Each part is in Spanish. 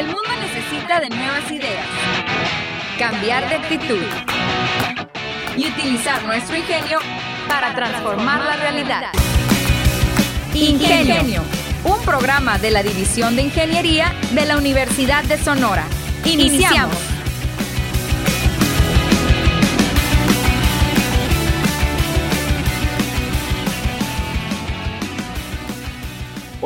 El mundo necesita de nuevas ideas, cambiar de actitud y utilizar nuestro ingenio para transformar la realidad. Ingenio, un programa de la División de Ingeniería de la Universidad de Sonora. Iniciamos.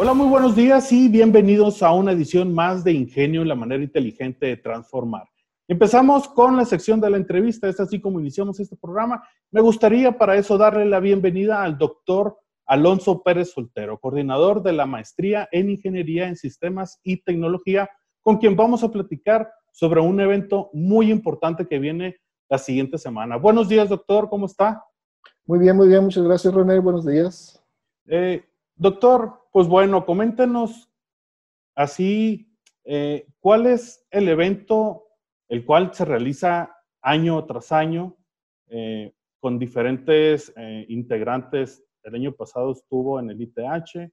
Hola, muy buenos días y bienvenidos a una edición más de Ingenio, la manera inteligente de transformar. Empezamos con la sección de la entrevista, es así como iniciamos este programa. Me gustaría para eso darle la bienvenida al doctor Alonso Pérez Soltero, coordinador de la maestría en Ingeniería en Sistemas y Tecnología, con quien vamos a platicar sobre un evento muy importante que viene la siguiente semana. Buenos días, doctor, ¿cómo está? Muy bien, muy bien, muchas gracias, René, buenos días. Eh, doctor, pues bueno, coméntenos así, eh, ¿cuál es el evento el cual se realiza año tras año eh, con diferentes eh, integrantes? El año pasado estuvo en el ITH.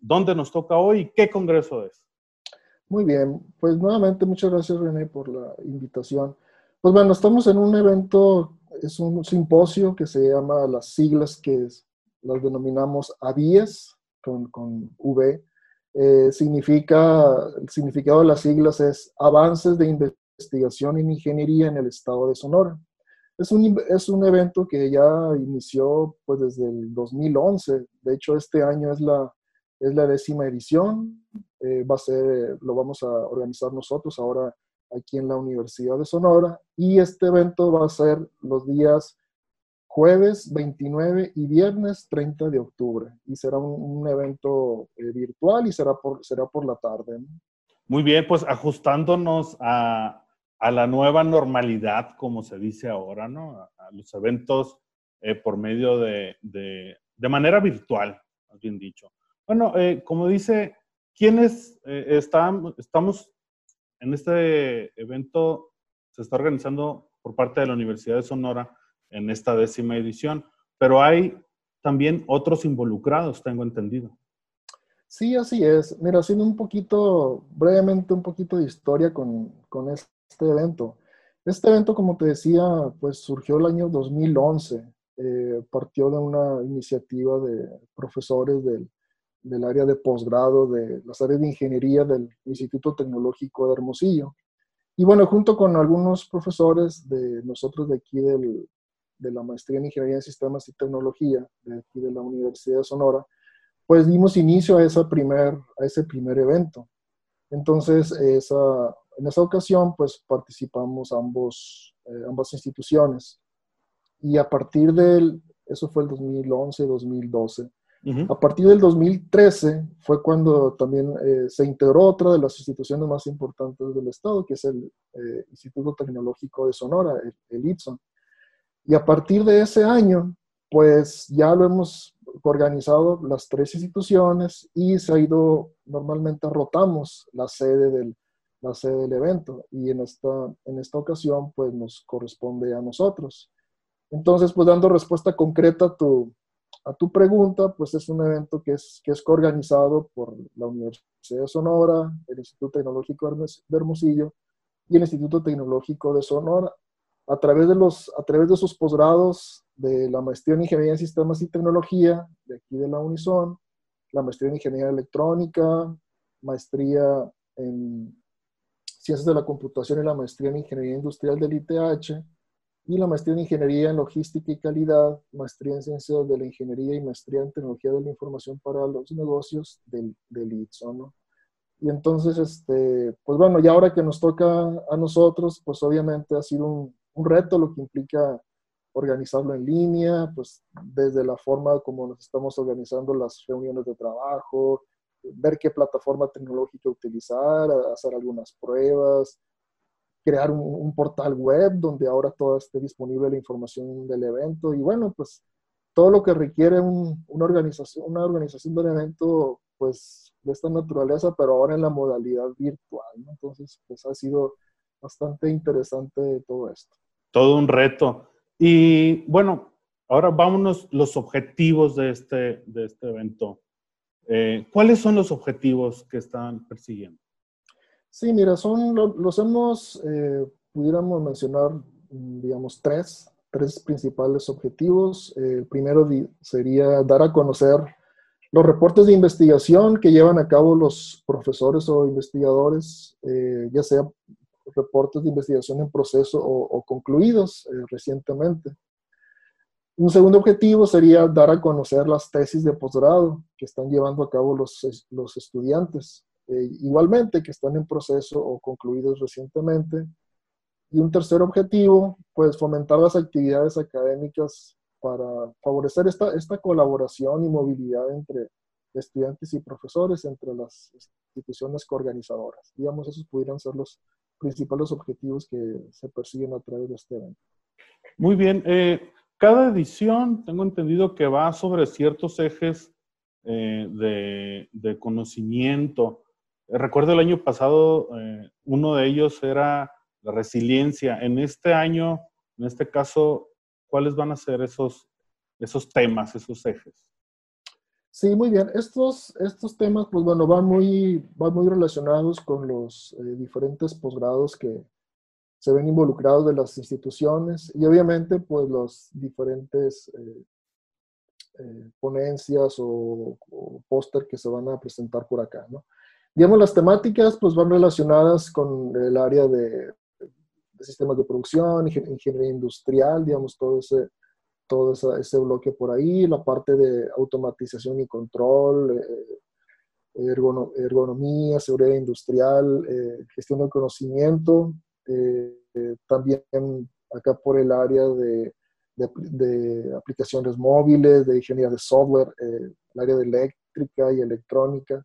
¿Dónde nos toca hoy? ¿Qué congreso es? Muy bien, pues nuevamente muchas gracias René por la invitación. Pues bueno, estamos en un evento, es un simposio que se llama las siglas que las denominamos AVIES, con, V, eh, significa, el significado de las siglas es Avances de Investigación en Ingeniería en el Estado de Sonora. Es un, es un evento que ya inició pues desde el 2011. De hecho, este año es la, es la décima edición. Eh, va a ser, lo vamos a organizar nosotros ahora aquí en la Universidad de Sonora. Y este evento va a ser los días jueves 29 y viernes 30 de octubre. Y será un, evento eh, virtual y será por, será por la tarde. Muy bien, pues ajustándonos a, a, la nueva normalidad, como se dice ahora, ¿no? A, los eventos eh, por medio de, de, de, manera virtual, bien dicho. Bueno, eh, como dice, ¿quiénes están, estamos en este evento? Se está organizando por parte de la Universidad de Sonora en esta décima edición, pero hay también otros involucrados, tengo entendido. Sí, así es. Mira, haciendo un poquito, brevemente un poquito de historia con, con este evento. Este evento, como te decía, pues surgió el año 2011. Eh, partió de una iniciativa de profesores del, del área de posgrado de las áreas de ingeniería del Instituto Tecnológico de Hermosillo. Y bueno, junto con algunos profesores de nosotros de aquí del, de la maestría en Ingeniería en Sistemas y Tecnología de aquí de la Universidad de Sonora, pues dimos inicio a, esa primer, a ese primer evento. Entonces, esa, en esa ocasión, pues participamos ambos, eh, ambas instituciones. Y a partir del, eso fue el 2011, 2012. A partir del 2013 fue cuando también eh, se integró otra de las instituciones más importantes del Estado, que es el eh, Instituto Tecnológico de Sonora, el, el ITSON. Y a partir de ese año, pues ya lo hemos organizado las tres instituciones y se ha ido, normalmente rotamos la sede del, la sede del evento y en esta, en esta ocasión pues nos corresponde a nosotros. Entonces, pues dando respuesta concreta a tu, a tu pregunta, pues es un evento que es, que es coorganizado por la Universidad de Sonora, el Instituto Tecnológico de Hermosillo y el Instituto Tecnológico de Sonora, a través de, los, a través de esos posgrados de la maestría en Ingeniería en Sistemas y Tecnología de aquí de la Unison, la maestría en Ingeniería Electrónica, maestría en Ciencias de la Computación y la maestría en Ingeniería Industrial del ITH, y la maestría en Ingeniería en Logística y Calidad, maestría en Ciencias de la Ingeniería y maestría en Tecnología de la Información para los Negocios del, del ITSO, ¿no? Y entonces, este, pues bueno, ya ahora que nos toca a nosotros, pues obviamente ha sido un, un reto, lo que implica organizarlo en línea, pues desde la forma como nos estamos organizando las reuniones de trabajo, ver qué plataforma tecnológica utilizar, hacer algunas pruebas, crear un, portal web donde ahora toda esté disponible la información del evento y bueno, pues todo lo que requiere una, organización, una organización del evento, pues de esta naturaleza, pero ahora en la modalidad virtual. Entonces, pues ha sido bastante interesante todo esto todo un reto. Y bueno, ahora vámonos los objetivos de este, de este evento. Eh, ¿Cuáles son los objetivos que están persiguiendo? Sí, mira, son, los hemos, eh, pudiéramos mencionar, mm, digamos, tres, tres principales objetivos. el primero sería dar a conocer los reportes de investigación que llevan a cabo los profesores o investigadores, eh, ya sea reportes de investigación en proceso o, concluidos eh, recientemente. Un segundo objetivo sería dar a conocer las tesis de posgrado que están llevando a cabo los, los estudiantes, eh, igualmente que están en proceso o concluidos recientemente. Y un tercer objetivo, pues fomentar las actividades académicas para favorecer esta, esta colaboración y movilidad entre estudiantes y profesores, entre las instituciones coorganizadoras. Digamos, esos pudieran ser los principales objetivos que se persiguen a través de este evento. Muy bien. Eh, cada edición, tengo entendido que va sobre ciertos ejes eh, de, de, conocimiento. recuerdo el año pasado, eh, uno de ellos era la resiliencia. En este año, en este caso, ¿cuáles van a ser esos, esos temas, esos ejes? Sí, muy bien. Estos, estos temas, pues bueno, van muy, van muy relacionados con los eh, diferentes posgrados que se ven involucrados de las instituciones y obviamente, pues los diferentes eh, eh, ponencias o, póster que se van a presentar por acá, ¿no? Digamos, las temáticas, pues van relacionadas con el área de sistemas de producción, ingeniería industrial, digamos, todo ese todo ese bloque por ahí, la parte de automatización y control, eh, ergonomía, seguridad industrial, eh, gestión del conocimiento, eh, también acá por el área de, de, aplicaciones móviles, de ingeniería de software, el área de eléctrica y electrónica.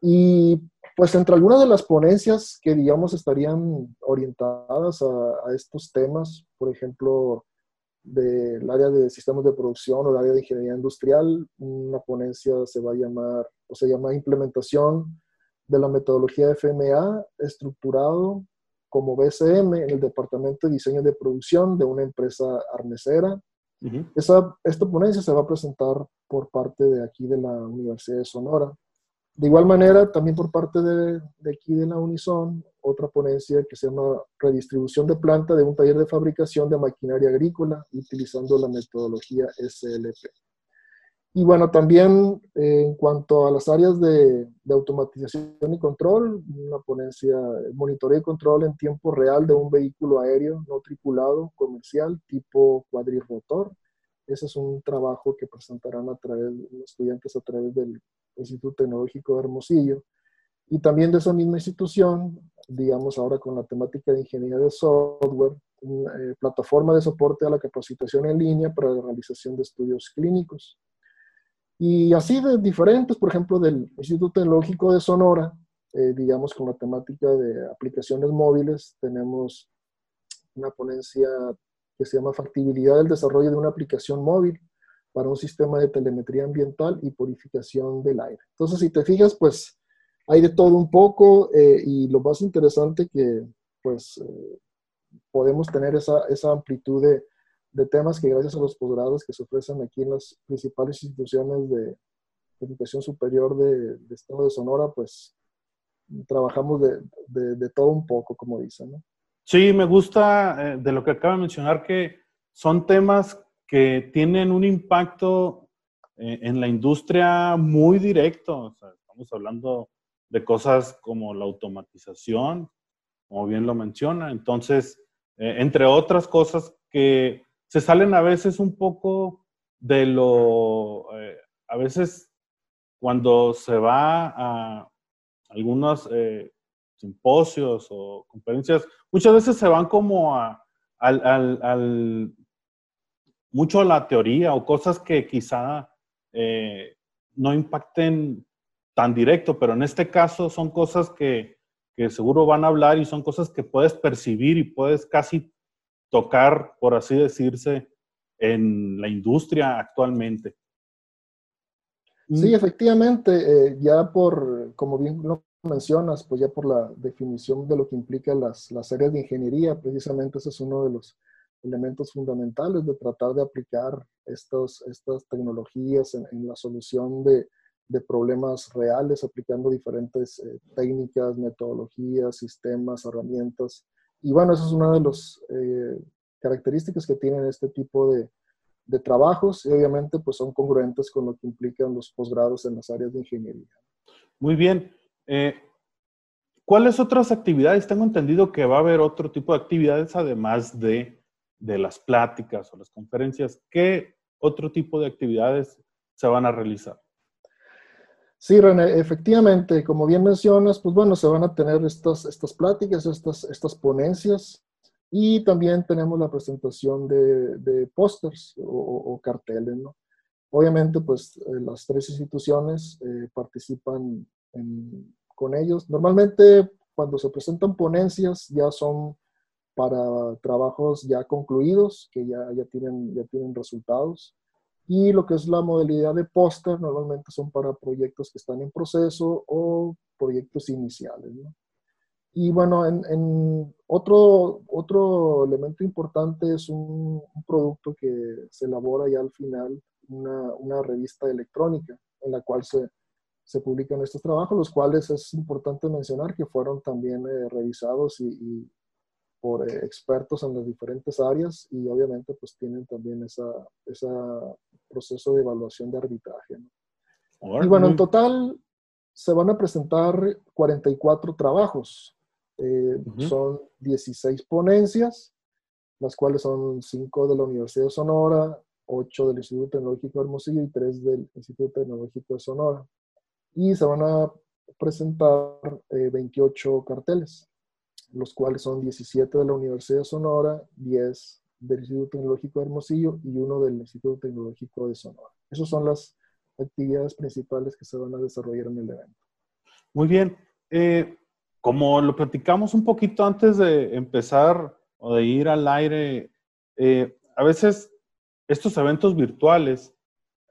Y pues entre algunas de las ponencias que digamos estarían orientadas a, a estos temas, por ejemplo, del área de sistemas de producción o el área de ingeniería industrial. Una ponencia se va a llamar, o se llama Implementación de la metodología FMA estructurado como BCM en el Departamento de Diseño de Producción de una empresa arnesera. Esa, esta ponencia se va a presentar por parte de aquí de la Universidad de Sonora. De igual manera, también por parte de, de aquí de la Unison, otra ponencia que se llama Redistribución de planta de un taller de fabricación de maquinaria agrícola utilizando la metodología SLP. Y bueno, también eh, en cuanto a las áreas de, de, automatización y control, una ponencia, monitoreo y control en tiempo real de un vehículo aéreo no tripulado comercial tipo cuadrirrotor. Ese es un trabajo que presentarán a través, los estudiantes a través del Instituto Tecnológico de Hermosillo. Y también de esa misma institución, digamos ahora con la temática de ingeniería de software, eh, plataforma de soporte a la capacitación en línea para la realización de estudios clínicos. Y así de diferentes, por ejemplo, del Instituto Tecnológico de Sonora, eh, digamos con la temática de aplicaciones móviles, tenemos una ponencia que se llama Factibilidad del desarrollo de una aplicación móvil para un sistema de telemetría ambiental y purificación del aire. Entonces, si te fijas, pues hay de todo un poco eh, y lo más interesante que pues eh, podemos tener esa, esa amplitud de, temas que gracias a los posgrados que se ofrecen aquí en las principales instituciones de, educación superior de, Estado de Sonora, pues trabajamos de, de todo un poco, como dicen. Sí, me gusta eh, de lo que acaba de mencionar que son temas que tienen un impacto en la industria muy directo. O sea, estamos hablando de cosas como la automatización, como bien lo menciona. Entonces, eh, entre otras cosas que se salen a veces un poco de lo, eh, a veces cuando se va a algunos eh, simposios o conferencias, muchas veces se van como a, al, al, mucho a la teoría o cosas que quizá no impacten tan directo, pero en este caso son cosas que, que seguro van a hablar y son cosas que puedes percibir y puedes casi tocar, por así decirse, en la industria actualmente. Sí, mm. efectivamente, eh, ya por, como bien lo mencionas, pues ya por la definición de lo que implica las, las áreas de ingeniería, precisamente ese es uno de los elementos fundamentales de tratar de aplicar estos, estas tecnologías en la solución de, de problemas reales, aplicando diferentes eh, técnicas, metodologías, sistemas, herramientas. Y bueno, esa es una de las eh, características que tienen este tipo de, de, trabajos y obviamente pues son congruentes con lo que implican los posgrados en las áreas de ingeniería. Muy bien. Eh, ¿Cuáles otras actividades? Tengo entendido que va a haber otro tipo de actividades además de, de las pláticas o las conferencias. ¿Qué otro tipo de actividades se van a realizar? Sí, René, efectivamente, como bien mencionas, pues bueno, se van a tener estas, estas pláticas, estas, estas ponencias y también tenemos la presentación de, de pósters o, carteles, ¿no? Obviamente, pues eh, las tres instituciones eh, participan con ellos. Normalmente, cuando se presentan ponencias, ya son para trabajos ya concluidos, que ya, ya, tienen, ya tienen resultados. Y lo que es la modalidad de póster normalmente son para proyectos que están en proceso o proyectos iniciales. Y bueno, en, otro, otro elemento importante es un, producto que se elabora ya al final, una, una revista electrónica en la cual se, se, publican estos trabajos, los cuales es importante mencionar que fueron también eh, revisados y por eh, expertos en las diferentes áreas y obviamente pues tienen también ese proceso de evaluación de arbitraje. Y bueno, en total se van a presentar 44 trabajos. Eh, son 16 ponencias, las cuales son 5 de la Universidad de Sonora, 8 del Instituto Tecnológico de Hermosillo y 3 del Instituto Tecnológico de Sonora. Y se van a presentar 28 eh, carteles los cuales son 17 de la Universidad de Sonora, 10 del Instituto Tecnológico de Hermosillo y uno del Instituto Tecnológico de Sonora. Esas son las actividades principales que se van a desarrollar en el evento. Muy bien. Eh, como lo platicamos un poquito antes de empezar o de ir al aire, eh, a veces estos eventos virtuales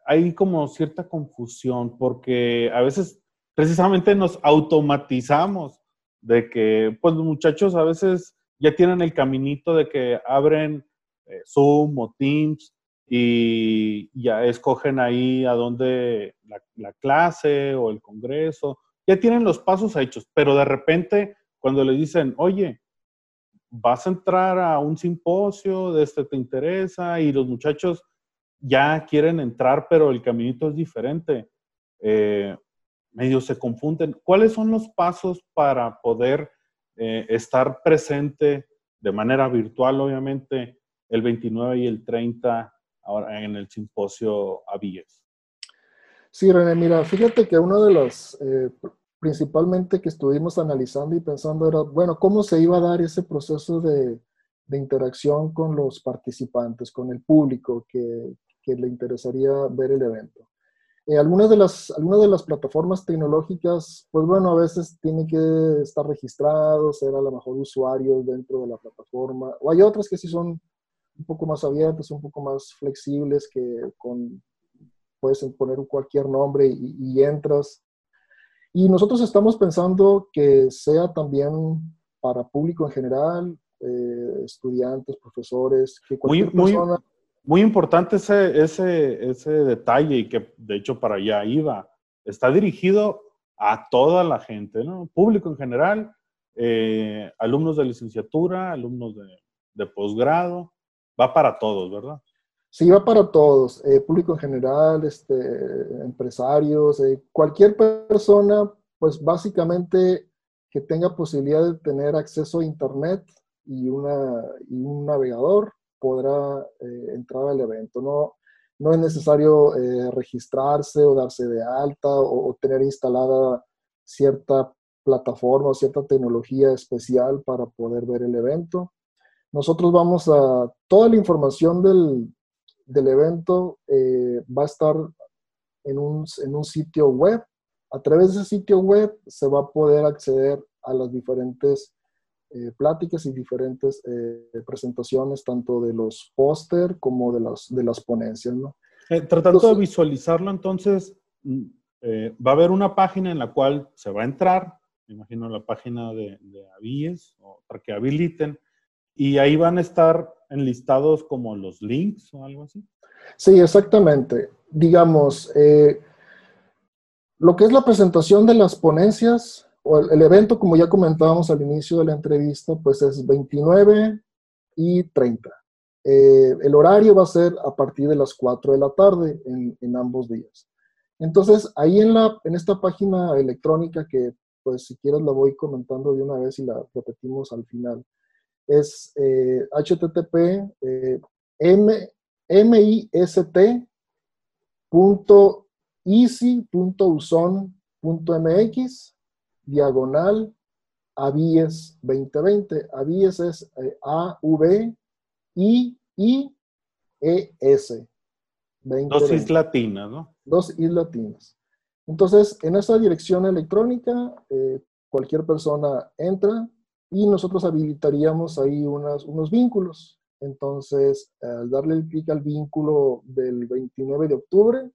hay como cierta confusión porque a veces precisamente nos automatizamos de que pues los muchachos a veces ya tienen el caminito de que abren eh, Zoom o Teams y ya escogen ahí a dónde la, clase o el congreso, ya tienen los pasos hechos, pero de repente cuando le dicen, oye, vas a entrar a un simposio, de este te interesa, y los muchachos ya quieren entrar, pero el caminito es diferente. Eh, medio se confunden. ¿Cuáles son los pasos para poder eh, estar presente de manera virtual, obviamente, el 29 y el 30 ahora en el simposio Avíes? Sí, René, mira, fíjate que uno de los, eh, principalmente que estuvimos analizando y pensando era, bueno, ¿cómo se iba a dar ese proceso de, de interacción con los participantes, con el público que, que le interesaría ver el evento? Eh, algunas, de las, algunas de las plataformas tecnológicas, pues bueno, a veces tienen que estar registrados, ser a lo mejor usuarios dentro de la plataforma, o hay otras que sí son un poco más abiertas, un poco más flexibles, que con, puedes poner cualquier nombre y, entras. Y nosotros estamos pensando que sea también para público en general, eh, estudiantes, profesores, que cualquier persona muy importante ese, ese, ese detalle y que de hecho para allá iba. Está dirigido a toda la gente, ¿no? Público en general, eh, alumnos de licenciatura, alumnos de, de, posgrado, va para todos, ¿verdad? Sí, va para todos, eh, público en general, este, empresarios, eh, cualquier persona, pues básicamente que tenga posibilidad de tener acceso a Internet y, una, y un navegador, podrá eh, entrar al evento. No, no es necesario eh, registrarse o darse de alta o, tener instalada cierta plataforma o cierta tecnología especial para poder ver el evento. Nosotros vamos a, toda la información del, del evento eh, va a estar en un, en un sitio web. A través de ese sitio web se va a poder acceder a las diferentes eh, pláticas y diferentes eh, presentaciones, tanto de los póster como de las, de las ponencias, ¿no? Eh, tratando de visualizarlo, entonces, mm, va a haber una página en la cual se va a entrar, me imagino la página de, de Avíes, o para que habiliten, y ahí van a estar enlistados como los links o algo así. Sí, exactamente. Digamos, Lo que es la presentación de las ponencias el, evento, como ya comentábamos al inicio de la entrevista, pues es 29 y 30. Eh, el horario va a ser a partir de las 4 de la tarde en, en ambos días. Entonces, ahí en, la, en esta página electrónica que, pues si quieres la voy comentando de una vez y la repetimos al final, es eh, http eh, mist.easy.uson.mx diagonal avies 2020. Avies es eh, A V I I E S. Dos islas latinas, ¿no? Dos islas latinas. Entonces, en esa dirección electrónica, eh, cualquier persona entra y nosotros habilitaríamos ahí unos vínculos. Entonces, al darle el clic al vínculo del 29 de octubre,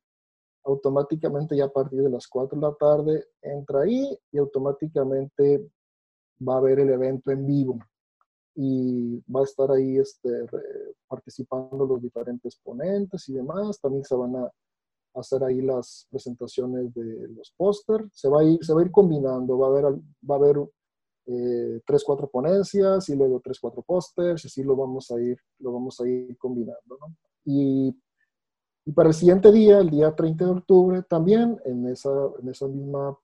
automáticamente ya a partir de las 4 de la tarde entra ahí y automáticamente va a ver el evento en vivo y va a estar ahí este, participando los diferentes ponentes y demás. También se van a hacer ahí las presentaciones de los póster. Se, va a ir, se va a ir combinando, va a haber, va a haber eh, tres, cuatro ponencias y luego tres, cuatro pósters, y así lo vamos a ir, lo vamos a ir combinando. ¿no? Y, y, para el siguiente día, el día 30 de octubre, también en, esa, en, esa misma,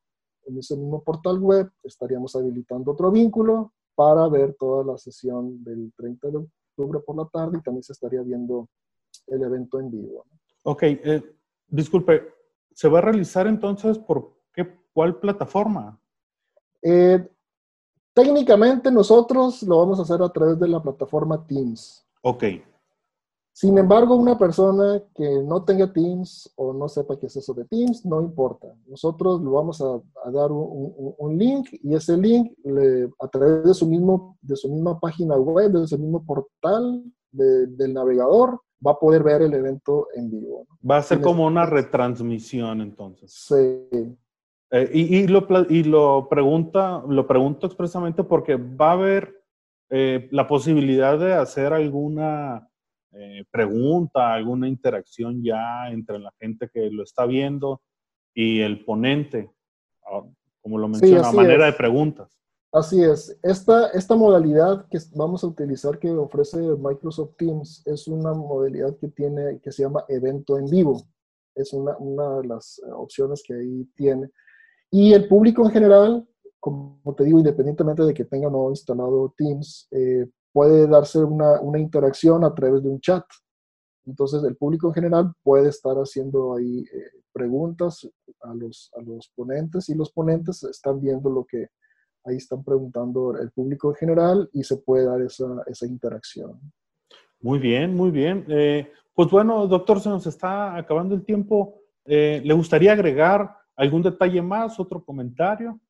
en ese mismo portal web estaríamos habilitando otro vínculo para ver toda la sesión del 30 de octubre por la tarde y también se estaría viendo el evento en vivo. ¿no? Ok, eh, disculpe, ¿se va a realizar entonces por qué, cuál plataforma? Eh, técnicamente nosotros lo vamos a hacer a través de la plataforma Teams. Ok. Sin embargo, una persona que no tenga Teams o no sepa qué es eso de Teams, no importa. Nosotros le vamos a, dar un, link y ese link a través de su, mismo, de su misma página web, de su mismo portal del navegador, va a poder ver el evento en vivo. Va a ser como una retransmisión entonces. Sí. Eh, y, lo, y lo, pregunta, lo pregunto expresamente porque va a haber eh, la posibilidad de hacer alguna eh, pregunta, alguna interacción ya entre la gente que lo está viendo y el ponente, ah, como lo menciona, a manera de preguntas. Así es. Esta, esta modalidad que vamos a utilizar que ofrece Microsoft Teams es una modalidad que tiene, que se llama evento en vivo. Es una, una de las eh, opciones que ahí tiene. Y el público en general, como te digo, independientemente de que tenga o no instalado Teams, eh, puede darse una, una, interacción a través de un chat. Entonces, el público en general puede estar haciendo ahí eh, preguntas a los, a los ponentes y los ponentes están viendo lo que, ahí están preguntando el público en general y se puede dar esa, esa interacción. Muy bien, muy bien. Eh, pues bueno, doctor, se nos está acabando el tiempo. Eh, ¿Le gustaría agregar algún detalle más, otro comentario?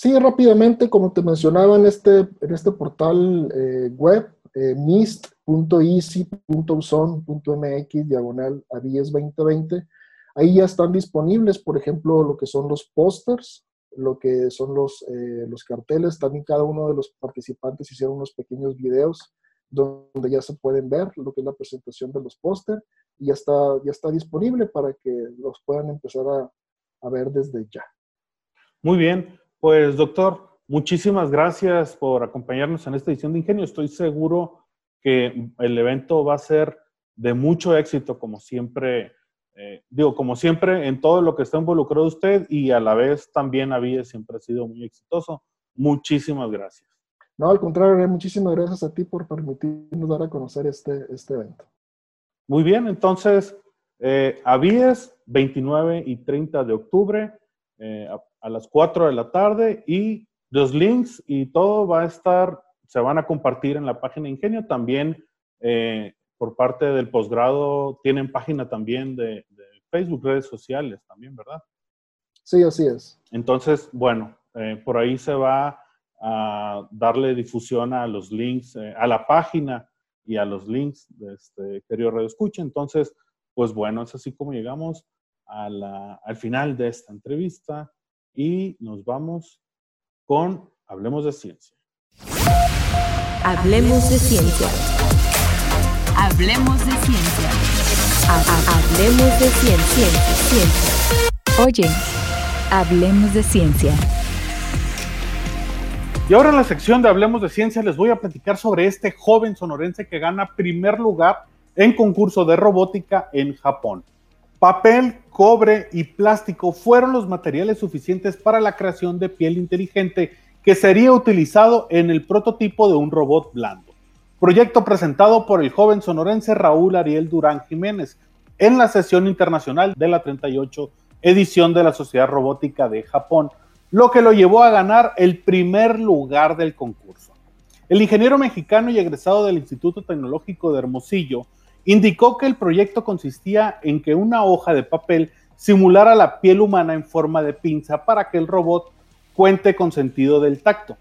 Sí, rápidamente, como te mencionaba en este, en este portal eh, web, mist.easy.uson.mx, diagonal a 2020, ahí ya están disponibles, por ejemplo, lo que son los pósters, lo que son los, eh, los carteles. También cada uno de los participantes hicieron unos pequeños videos donde ya se pueden ver lo que es la presentación de los póster y ya está, ya está disponible para que los puedan empezar a, a ver desde ya. Muy bien, pues doctor, muchísimas gracias por acompañarnos en esta edición de Ingenio. Estoy seguro que el evento va a ser de mucho éxito, como siempre eh, digo, como siempre, en todo lo que está involucrado usted y a la vez también había siempre ha sido muy exitoso. Muchísimas gracias. No, al contrario, muchísimas gracias a ti por permitirnos dar a conocer este, este evento. Muy bien, entonces, eh, Avíes, 29 y 30 de octubre, eh, a, las 4 de la tarde, y los links y todo va a estar, se van a compartir en la página Ingenio. También eh, por parte del posgrado, tienen página también de, Facebook, redes sociales también, ¿verdad? Sí, así es. Entonces, bueno, eh, por ahí se va a darle difusión a los links, eh, a la página y a los links de este querido Radio Escucha. Entonces, pues bueno, es así como llegamos al final de esta entrevista y nos vamos con Hablemos de Ciencia. Hablemos de Ciencia. Hablemos de ciencia. Hablemos de ciencia, ciencia. Oye, Hablemos de ciencia. Y ahora en la sección de Hablemos de Ciencia les voy a platicar sobre este joven sonorense que gana primer lugar en concurso de robótica en Japón. Papel, cobre y plástico fueron los materiales suficientes para la creación de piel inteligente que sería utilizado en el prototipo de un robot blando. Proyecto presentado por el joven sonorense Raúl Ariel Durán Jiménez en la sesión internacional de la 38 edición de la Sociedad Robótica de Japón, lo que lo llevó a ganar el primer lugar del concurso. El ingeniero mexicano y egresado del Instituto Tecnológico de Hermosillo indicó que el proyecto consistía en que una hoja de papel simulara la piel humana en forma de pinza para que el robot cuente con sentido del tacto,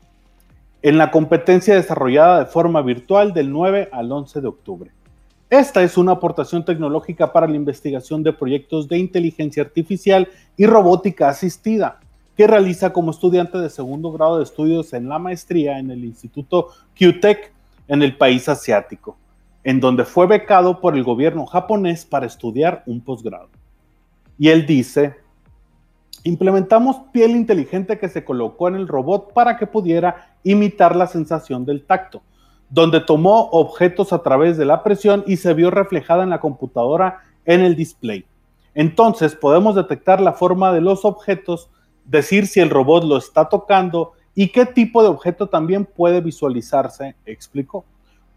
en la competencia desarrollada de forma virtual del 9 al 11 de octubre. Esta es una aportación tecnológica para la investigación de proyectos de inteligencia artificial y robótica asistida, que realiza como estudiante de segundo grado de estudios en la maestría en el Instituto QTech en el país asiático, en donde fue becado por el gobierno japonés para estudiar un posgrado. Y él dice, implementamos piel inteligente que se colocó en el robot para que pudiera imitar la sensación del tacto, donde tomó objetos a través de la presión y se vio reflejada en la computadora en el display. Entonces podemos detectar la forma de los objetos decir si el robot lo está tocando y qué tipo de objeto también puede visualizarse, explicó.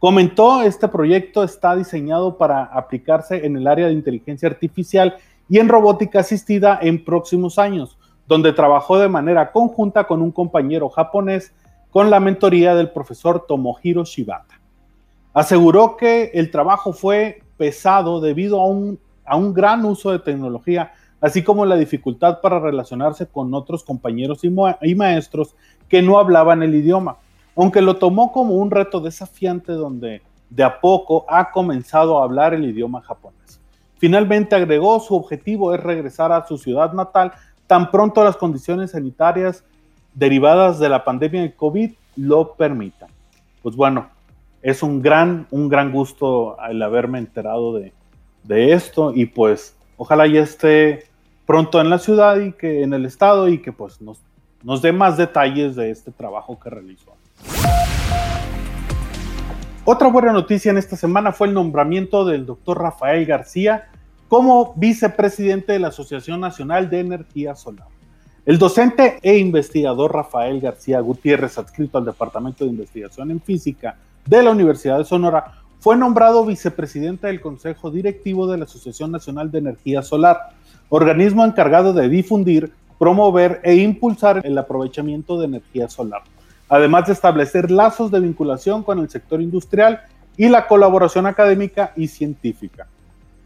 Comentó, este proyecto está diseñado para aplicarse en el área de inteligencia artificial y en robótica asistida en próximos años, donde trabajó de manera conjunta con un compañero japonés con la mentoría del profesor Tomohiro Shibata. Aseguró que el trabajo fue pesado debido a un, a un gran uso de tecnología así como la dificultad para relacionarse con otros compañeros y, maestros que no hablaban el idioma, aunque lo tomó como un reto desafiante donde de a poco ha comenzado a hablar el idioma japonés. Finalmente agregó su objetivo es regresar a su ciudad natal tan pronto las condiciones sanitarias derivadas de la pandemia de COVID lo permitan. Pues bueno, es un gran, un gran gusto el haberme enterado de, de esto y pues ojalá ya esté pronto en la ciudad y que en el estado y que pues nos, nos dé más detalles de este trabajo que realizó. Otra buena noticia en esta semana fue el nombramiento del doctor Rafael García como vicepresidente de la Asociación Nacional de Energía Solar. El docente e investigador Rafael García Gutiérrez, adscrito al Departamento de Investigación en Física de la Universidad de Sonora, fue nombrado vicepresidente del Consejo Directivo de la Asociación Nacional de Energía Solar, organismo encargado de difundir, promover e impulsar el aprovechamiento de energía solar, además de establecer lazos de vinculación con el sector industrial y la colaboración académica y científica.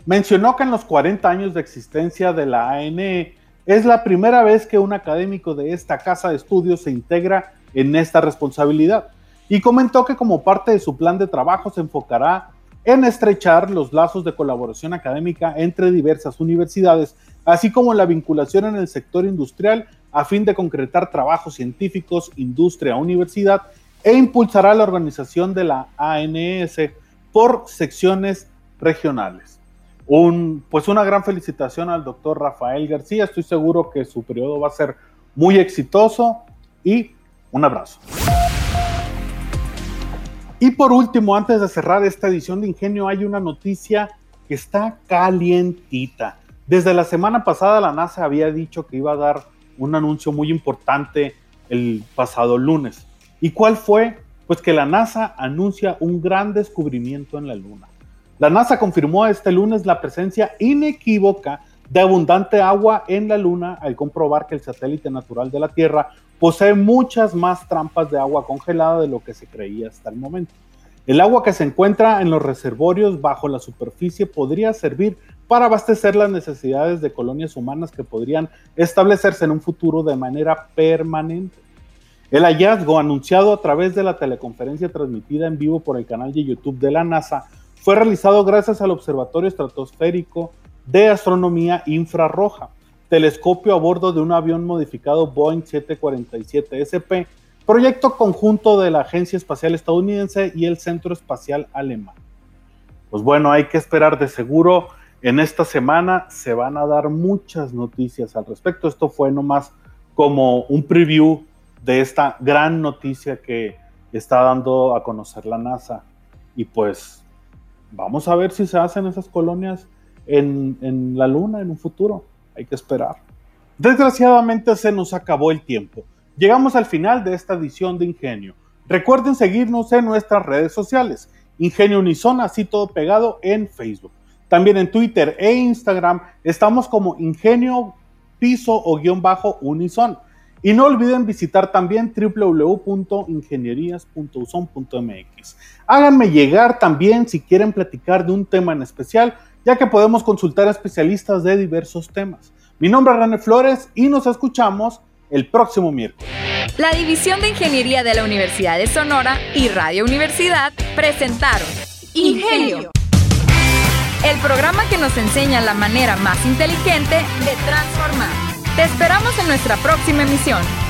Mencionó que en los 40 años de existencia de la ANE es la primera vez que un académico de esta casa de estudios se integra en esta responsabilidad y comentó que como parte de su plan de trabajo se enfocará en estrechar los lazos de colaboración académica entre diversas universidades, así como la vinculación en el sector industrial a fin de concretar trabajos científicos, industria, universidad, e impulsará la organización de la ANS por secciones regionales. Pues una gran felicitación al doctor Rafael García, estoy seguro que su periodo va a ser muy exitoso y un abrazo. Y por último, antes de cerrar esta edición de Ingenio, hay una noticia que está calientita. Desde la semana pasada la NASA había dicho que iba a dar un anuncio muy importante el pasado lunes. ¿Y cuál fue? Pues que la NASA anuncia un gran descubrimiento en la Luna. La NASA confirmó este lunes la presencia inequívoca de abundante agua en la Luna al comprobar que el satélite natural de la Tierra posee muchas más trampas de agua congelada de lo que se creía hasta el momento. El agua que se encuentra en los reservorios bajo la superficie podría servir para abastecer las necesidades de colonias humanas que podrían establecerse en un futuro de manera permanente. El hallazgo, anunciado a través de la teleconferencia transmitida en vivo por el canal de YouTube de la NASA, fue realizado gracias al Observatorio Estratosférico de Astronomía Infrarroja, telescopio a bordo de un avión modificado Boeing 747 SP, proyecto conjunto de la Agencia Espacial Estadounidense y el Centro Espacial Alemán. Pues bueno, hay que esperar de seguro En esta semana se van a dar muchas noticias al respecto. Esto fue nomás como un preview de esta gran noticia que está dando a conocer la NASA. Y pues vamos a ver si se hacen esas colonias en, la Luna en un futuro. Hay que esperar. Desgraciadamente se nos acabó el tiempo. Llegamos al final de esta edición de Ingenio. Recuerden seguirnos en nuestras redes sociales. Ingenio Unison, así todo pegado en Facebook. También en Twitter e Instagram estamos como Ingenio Piso o guion bajo Unison. Y no olviden visitar también www.ingenierías.uson.mx. Háganme llegar también si quieren platicar de un tema en especial, ya que podemos consultar a especialistas de diversos temas. Mi nombre es René Flores y nos escuchamos el próximo miércoles. La División de Ingeniería de la Universidad de Sonora y Radio Universidad presentaron Ingenio, el programa que nos enseña la manera más inteligente de transformar. Te esperamos en nuestra próxima emisión.